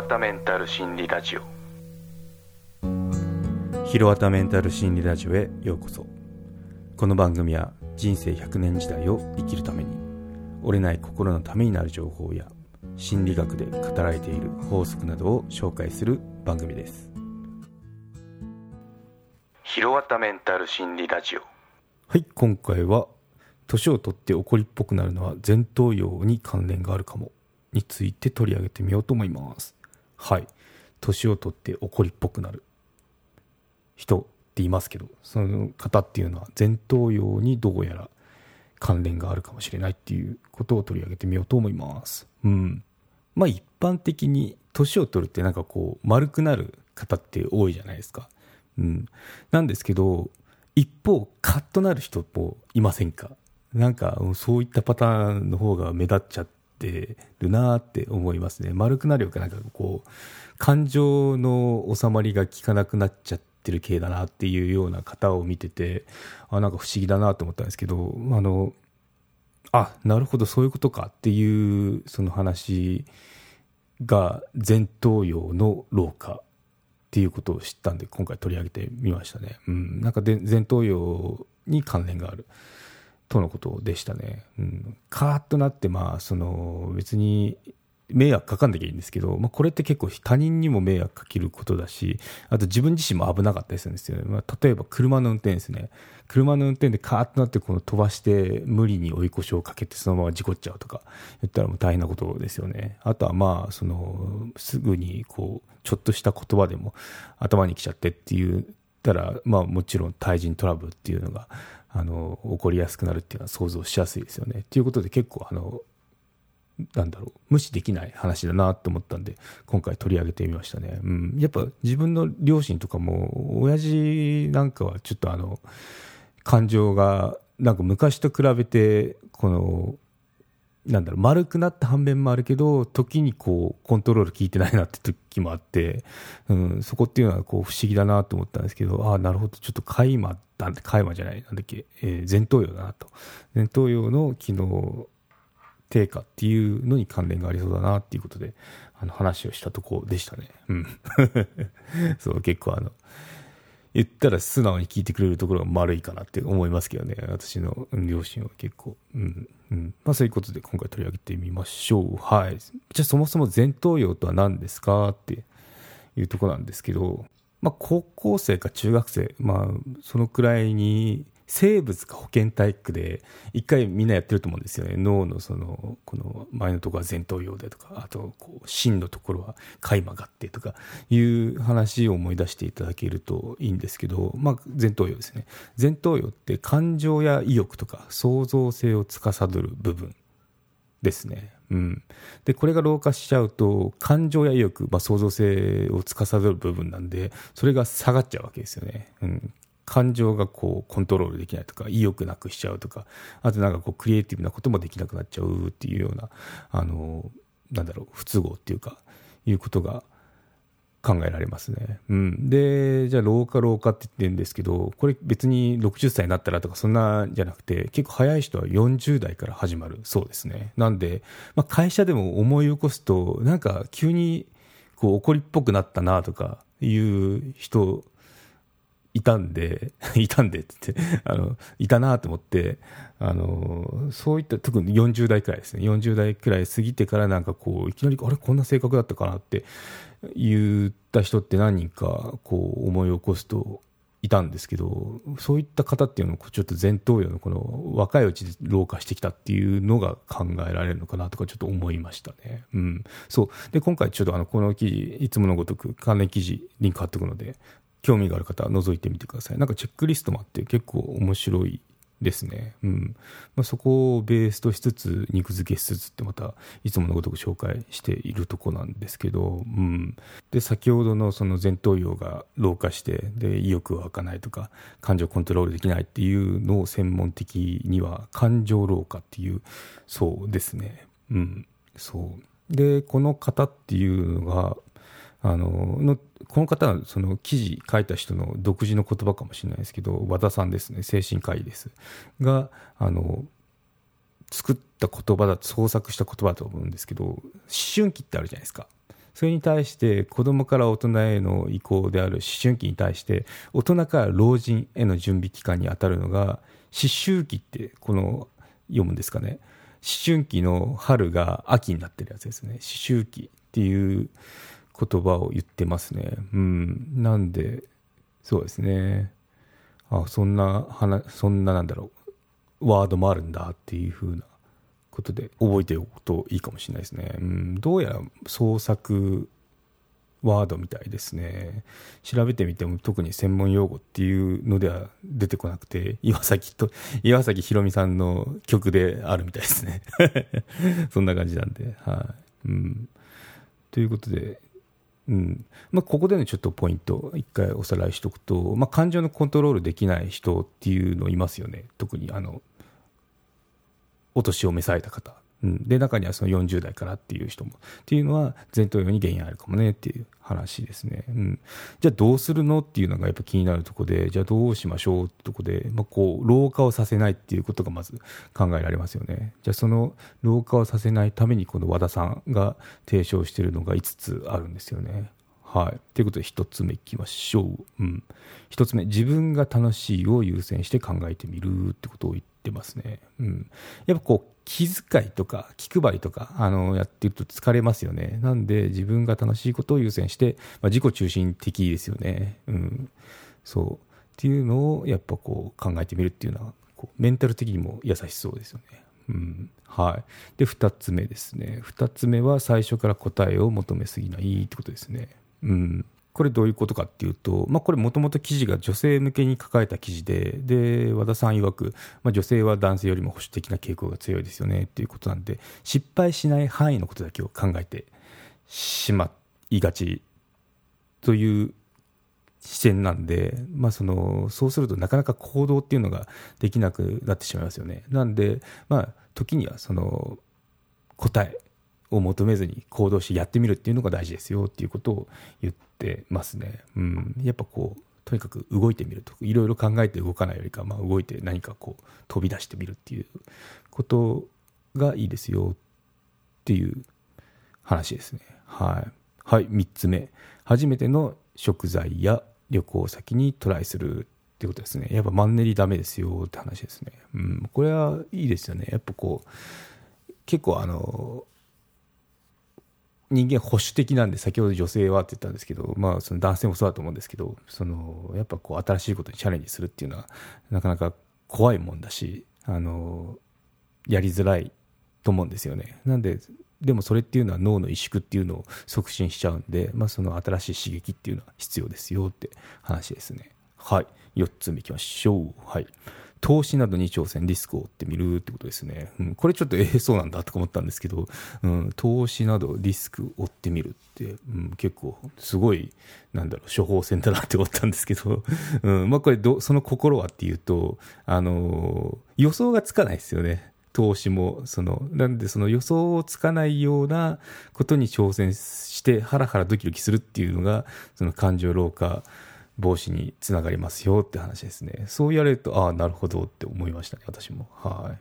わたメンタル心理ラジオ。ひろわたメンタル心理ラジオへようこそ。この番組は人生100年時代を生きるために折れない心のためになる情報や心理学で語られている法則などを紹介する番組です。ひろわたメンタル心理ラジオ。はい今回は年を取って怒りっぽくなるのは前頭葉に関連があるかもについて取り上げてみようと思いますはい。年を取って怒りっぽくなる。人っていますけどその方っていうのは前頭葉にどうやら関連があるかもしれないっていうことを取り上げてみようと思います。うん。まあ一般的に年を取るってなんかこう丸くなる方って多いじゃないですか。うん。なんですけど一方カッとなる人もいませんか？なんかそういったパターンの方が目立っちゃってるなって思いますね。丸くなるよかなんかこう感情の収まりが効かなくなっちゃってる系だなっていうような方を見ててあなんか不思議だなと思ったんですけどあのあなるほどそういうことかっていうその話が前頭葉の老化っていうことを知ったんで今回取り上げてみましたね。うん、なんかで前頭葉に関連がある。とのことでしたね。うん、カーッとなってまあその別に迷惑かかんなきゃいいんですけど、まあ、これって結構他人にも迷惑かけることだし、あと自分自身も危なかったりするんですよね。まあ、例えば車の運転ですね。車の運転でカーッとなってこの飛ばして無理に追い越しをかけてそのまま事故っちゃうとか言ったらもう大変なことですよね。あとはまあ、その、すぐにこう、ちょっとした言葉でも頭に来ちゃってって言ったら、まあもちろん対人トラブルっていうのが、あの、起こりやすくなるっていうのは想像しやすいですよね。ということで結構あの、なんだろう無視できない話だなと思ったんで今回取り上げてみましたね、うん、やっぱ自分の両親とかも親父なんかはちょっとあの感情がなんか昔と比べてこのなんだろう丸くなった反面もあるけど時にこうコントロール効いてないなって時もあって、うん、そこっていうのはこう不思議だなと思ったんですけどああなるほどちょっとカイマだカイマじゃないなんだっけ、えー、前頭葉だなと前頭葉の機能低下っていうのに関連がありそうだなっていうことで、あの話をしたとこでしたね。うん。そう、結構あの、言ったら素直に聞いてくれるところが丸いかなって思いますけどね。私の両親は結構。うん。うん。まあそういうことで今回取り上げてみましょう。はい。じゃあそもそも前頭葉とは何ですかっていうとこなんですけど、まあ高校生か中学生、まあそのくらいに生物か保健体育で一回みんなやってると思うんですよね。脳のそのこの前のところは前頭葉でとかあとこう芯のところは海馬がってとかいう話を思い出していただけるといいんですけど、まあ、前頭葉ですね。前頭葉って感情や意欲とか創造性を司る部分ですね。うん、でこれが老化しちゃうと感情や意欲、まあ、創造性を司る部分なんでそれが下がっちゃうわけですよね、うん、感情がこうコントロールできないとか意欲なくしちゃうとかあとなんかこうクリエイティブなこともできなくなっちゃうっていうようなあのなんだろう不都合っていうかいうことが考えられますね。うん、でじゃあ老化老化って言ってるんですけどこれ別に60歳になったらとかそんなじゃなくて結構早い人は40代から始まるそうですね。なんで、まあ、会社でも思い起こすとなんか急にこう怒りっぽくなったなとかいう人いたんで、いたんでって言って、あの、いたなと思って、あの、そういった、特に40代くらいですね、40代くらい過ぎてからなんかこう、いきなり、あれ、こんな性格だったかなって言った人って何人か、こう、思い起こすといたんですけど、そういった方っていうのも、ちょっと前頭葉のこの若いうちで老化してきたっていうのが考えられるのかなとか、ちょっと思いましたね。うん。そう。で、今回ちょっとあの、この記事、いつものごとく関連記事、リンク貼っておくので、興味がある方は覗いてみてください。なんかチェックリストもあって結構面白いですね。うん。まあ、そこをベースとしつつ、肉付けしつつってまた、いつものごとく紹介しているとこなんですけど、うん。で、先ほどのその前頭葉が老化して、で、意欲が湧かないとか、感情コントロールできないっていうのを専門的には、感情老化っていう、そうですね。うん。そう。で、この方っていうのが、あののこの方はその記事書いた人の独自の言葉かもしれないですけど和田さんですね精神科医ですがあの作った言葉だ創作した言葉だと思うんですけど思春期ってあるじゃないですか。それに対して子供から大人への移行である思春期に対して大人から老人への準備期間に当たるのが思春期ってこの読むんですかね。思春期の春が秋になってるやつですね。思春期っていう言葉を言ってますねうんなんでそうですねあそんな話そんななんだろうワードもあるんだっていう風なことで覚えておくといいかもしれないですね。うん、どうやら創作ワードみたいですね。調べてみても特に専門用語っていうのでは出てこなくて、岩崎と、岩崎宏美さんの曲であるみたいですね。そんな感じなんで、はい、うん。ということで、まあ、ここでのちょっとポイント、一回おさらいしておくと、まあ、感情のコントロールできない人っていうのいますよね。特にあのお年を召された方、うん、で中にはその40代からっていう人もっていうのは前頭葉に原因あるかもねっていう話ですね、うん、じゃあどうするのっていうのがやっぱ気になるところでじゃあどうしましょうってとこで、まあ、こう老化をさせないっていうことがまず考えられますよねじゃあその老化をさせないためにこの和田さんが提唱しているのが5つあるんですよねはい。ということで、1つ目いきましょう。うん。1つ目、自分が楽しいを優先して考えてみるってことを言ってますね。うん。やっぱこう、気遣いとか気配りとか、あの、やってると疲れますよね。なんで、自分が楽しいことを優先して、まあ、自己中心的ですよね。うん。そう。っていうのを、やっぱこう、考えてみるっていうのは、こうメンタル的にも優しそうですよね。うん。はい。で、2つ目ですね。2つ目は最初から答えを求めすぎないってことですね。うん、これどういうことかっていうと、まあ、これもともと記事が女性向けに書かれた記事で、で、和田さん曰く、まあ、女性は男性よりも保守的な傾向が強いですよねっていうことなんで、失敗しない範囲のことだけを考えてしまいがちという視線なんで、まあ、その、そうするとなかなか行動っていうのができなくなってしまいますよね。なんで、まあ、時にはその、答え、を求めずに行動してやってみるっていうのが大事ですよっていうことを言ってますね。うん、やっぱこうとにかく動いてみるといろいろ考えて動かないよりか、まあ、動いて何かこう飛び出してみるっていうことがいいですよっていう話ですね。はい、はい、3つ目初めての食材や旅行先にトライするってことですね。やっぱマンネリダメですよって話ですね。うん、これはいいですよね。やっぱこう結構あの人間保守的なんで先ほど女性はって言ったんですけど、まあ、その男性もそうだと思うんですけどそのやっぱこう新しいことにチャレンジするっていうのはなかなか怖いもんだしあのやりづらいと思うんですよね。なんででもそれっていうのは脳の萎縮っていうのを促進しちゃうんで、まあ、その新しい刺激っていうのは必要ですよって話ですね。はい。4つ目いきましょう。はい。投資などに挑戦、リスクを負ってみるってことですね。うん、これちょっとええそうなんだとか思ったんですけど、うん、投資などリスクを負ってみるって、うん、結構すごい、なんだろう、処方箋だなって思ったんですけど、うん、まあこれど、その心はっていうと、あのー、予想がつかないですよね。投資も、その、なんでその予想をつかないようなことに挑戦して、ハラハラドキドキするっていうのが、その感情老化、防止につながりますよって話ですね。そう言われると、ああ、なるほどって思いましたね、私も。はい。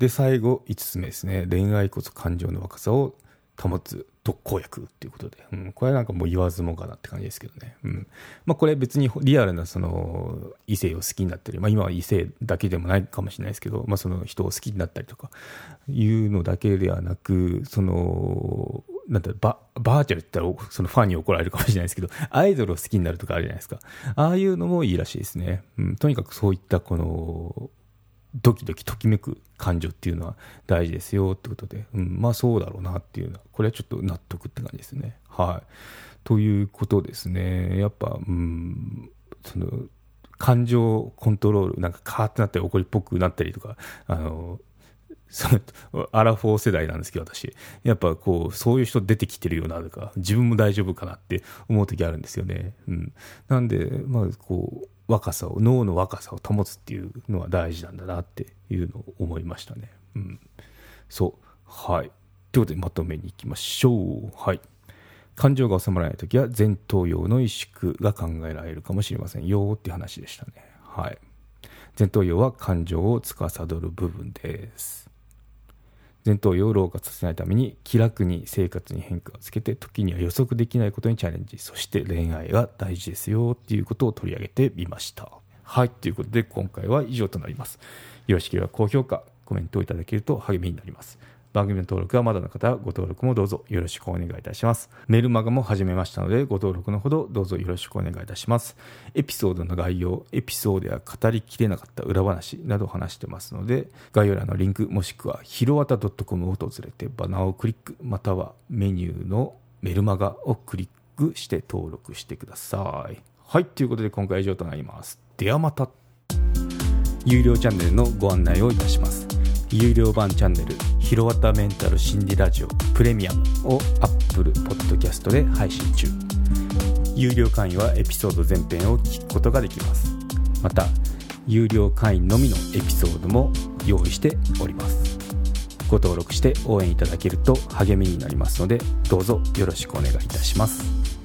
で、最後、5つ目ですね。恋愛こそ感情の若さを保つ特効薬っていうことで、うん、これはなんかもう言わずもがなって感じですけどね。うん。まあこれ別にリアルなその異性を好きになったり、まあ今は異性だけでもないかもしれないですけど、まあその人を好きになったりとかいうのだけではなく、その、なんだババーチャルって言ったらそのファンに怒られるかもしれないですけど、アイドルを好きになるとかあるじゃないですか。ああいうのもいいらしいですね。うん、とにかくそういったこの、ドキドキときめく感情っていうのは大事ですよってことで、うん、まあそうだろうなっていうのは、これはちょっと納得って感じですね。はい。ということですね。やっぱ、うん、その、感情コントロール、なんかカーってなったり怒りっぽくなったりとか、あ、のアラフォー世代なんですけど、私。やっぱこう、そういう人出てきてるような、とか、自分も大丈夫かなって思う時あるんですよね。うん。なんで、まあ、こう、若さを、脳の若さを保つっていうのは大事なんだなっていうのを思いましたね。うん。そう。はい。ということで、まとめに行きましょう。はい。感情が収まらない時は前頭葉の萎縮が考えられるかもしれませんよっていう話でしたね。はい。前頭葉は感情を司る部分です。前頭葉を老化させないために気楽に生活に変化をつけて時には予測できないことにチャレンジそして恋愛は大事ですよっていうことを取り上げてみました。はいということで今回は以上となります。よろしければ高評価コメントをいただけると励みになります。番組の登録はまだの方はご登録もどうぞよろしくお願いいたします。メルマガも始めましたので、ご登録のほどどうぞよろしくお願いいたします。エピソードの概要、エピソードや語りきれなかった裏話など話してますので、概要欄のリンクもしくはひろわた .com を訪れてバナーをクリック、またはメニューのメルマガをクリックして登録してください。はい、ということで今回は以上となります。ではまた。有料チャンネルのご案内をいたします。有料版チャンネル「ひろわたメンタル心理ラジオプレミアム」を Apple Podcast で配信中。有料会員はエピソード全編を聞くことができます。また有料会員のみのエピソードも用意しております。ご登録して応援いただけると励みになりますのでどうぞよろしくお願いいたします。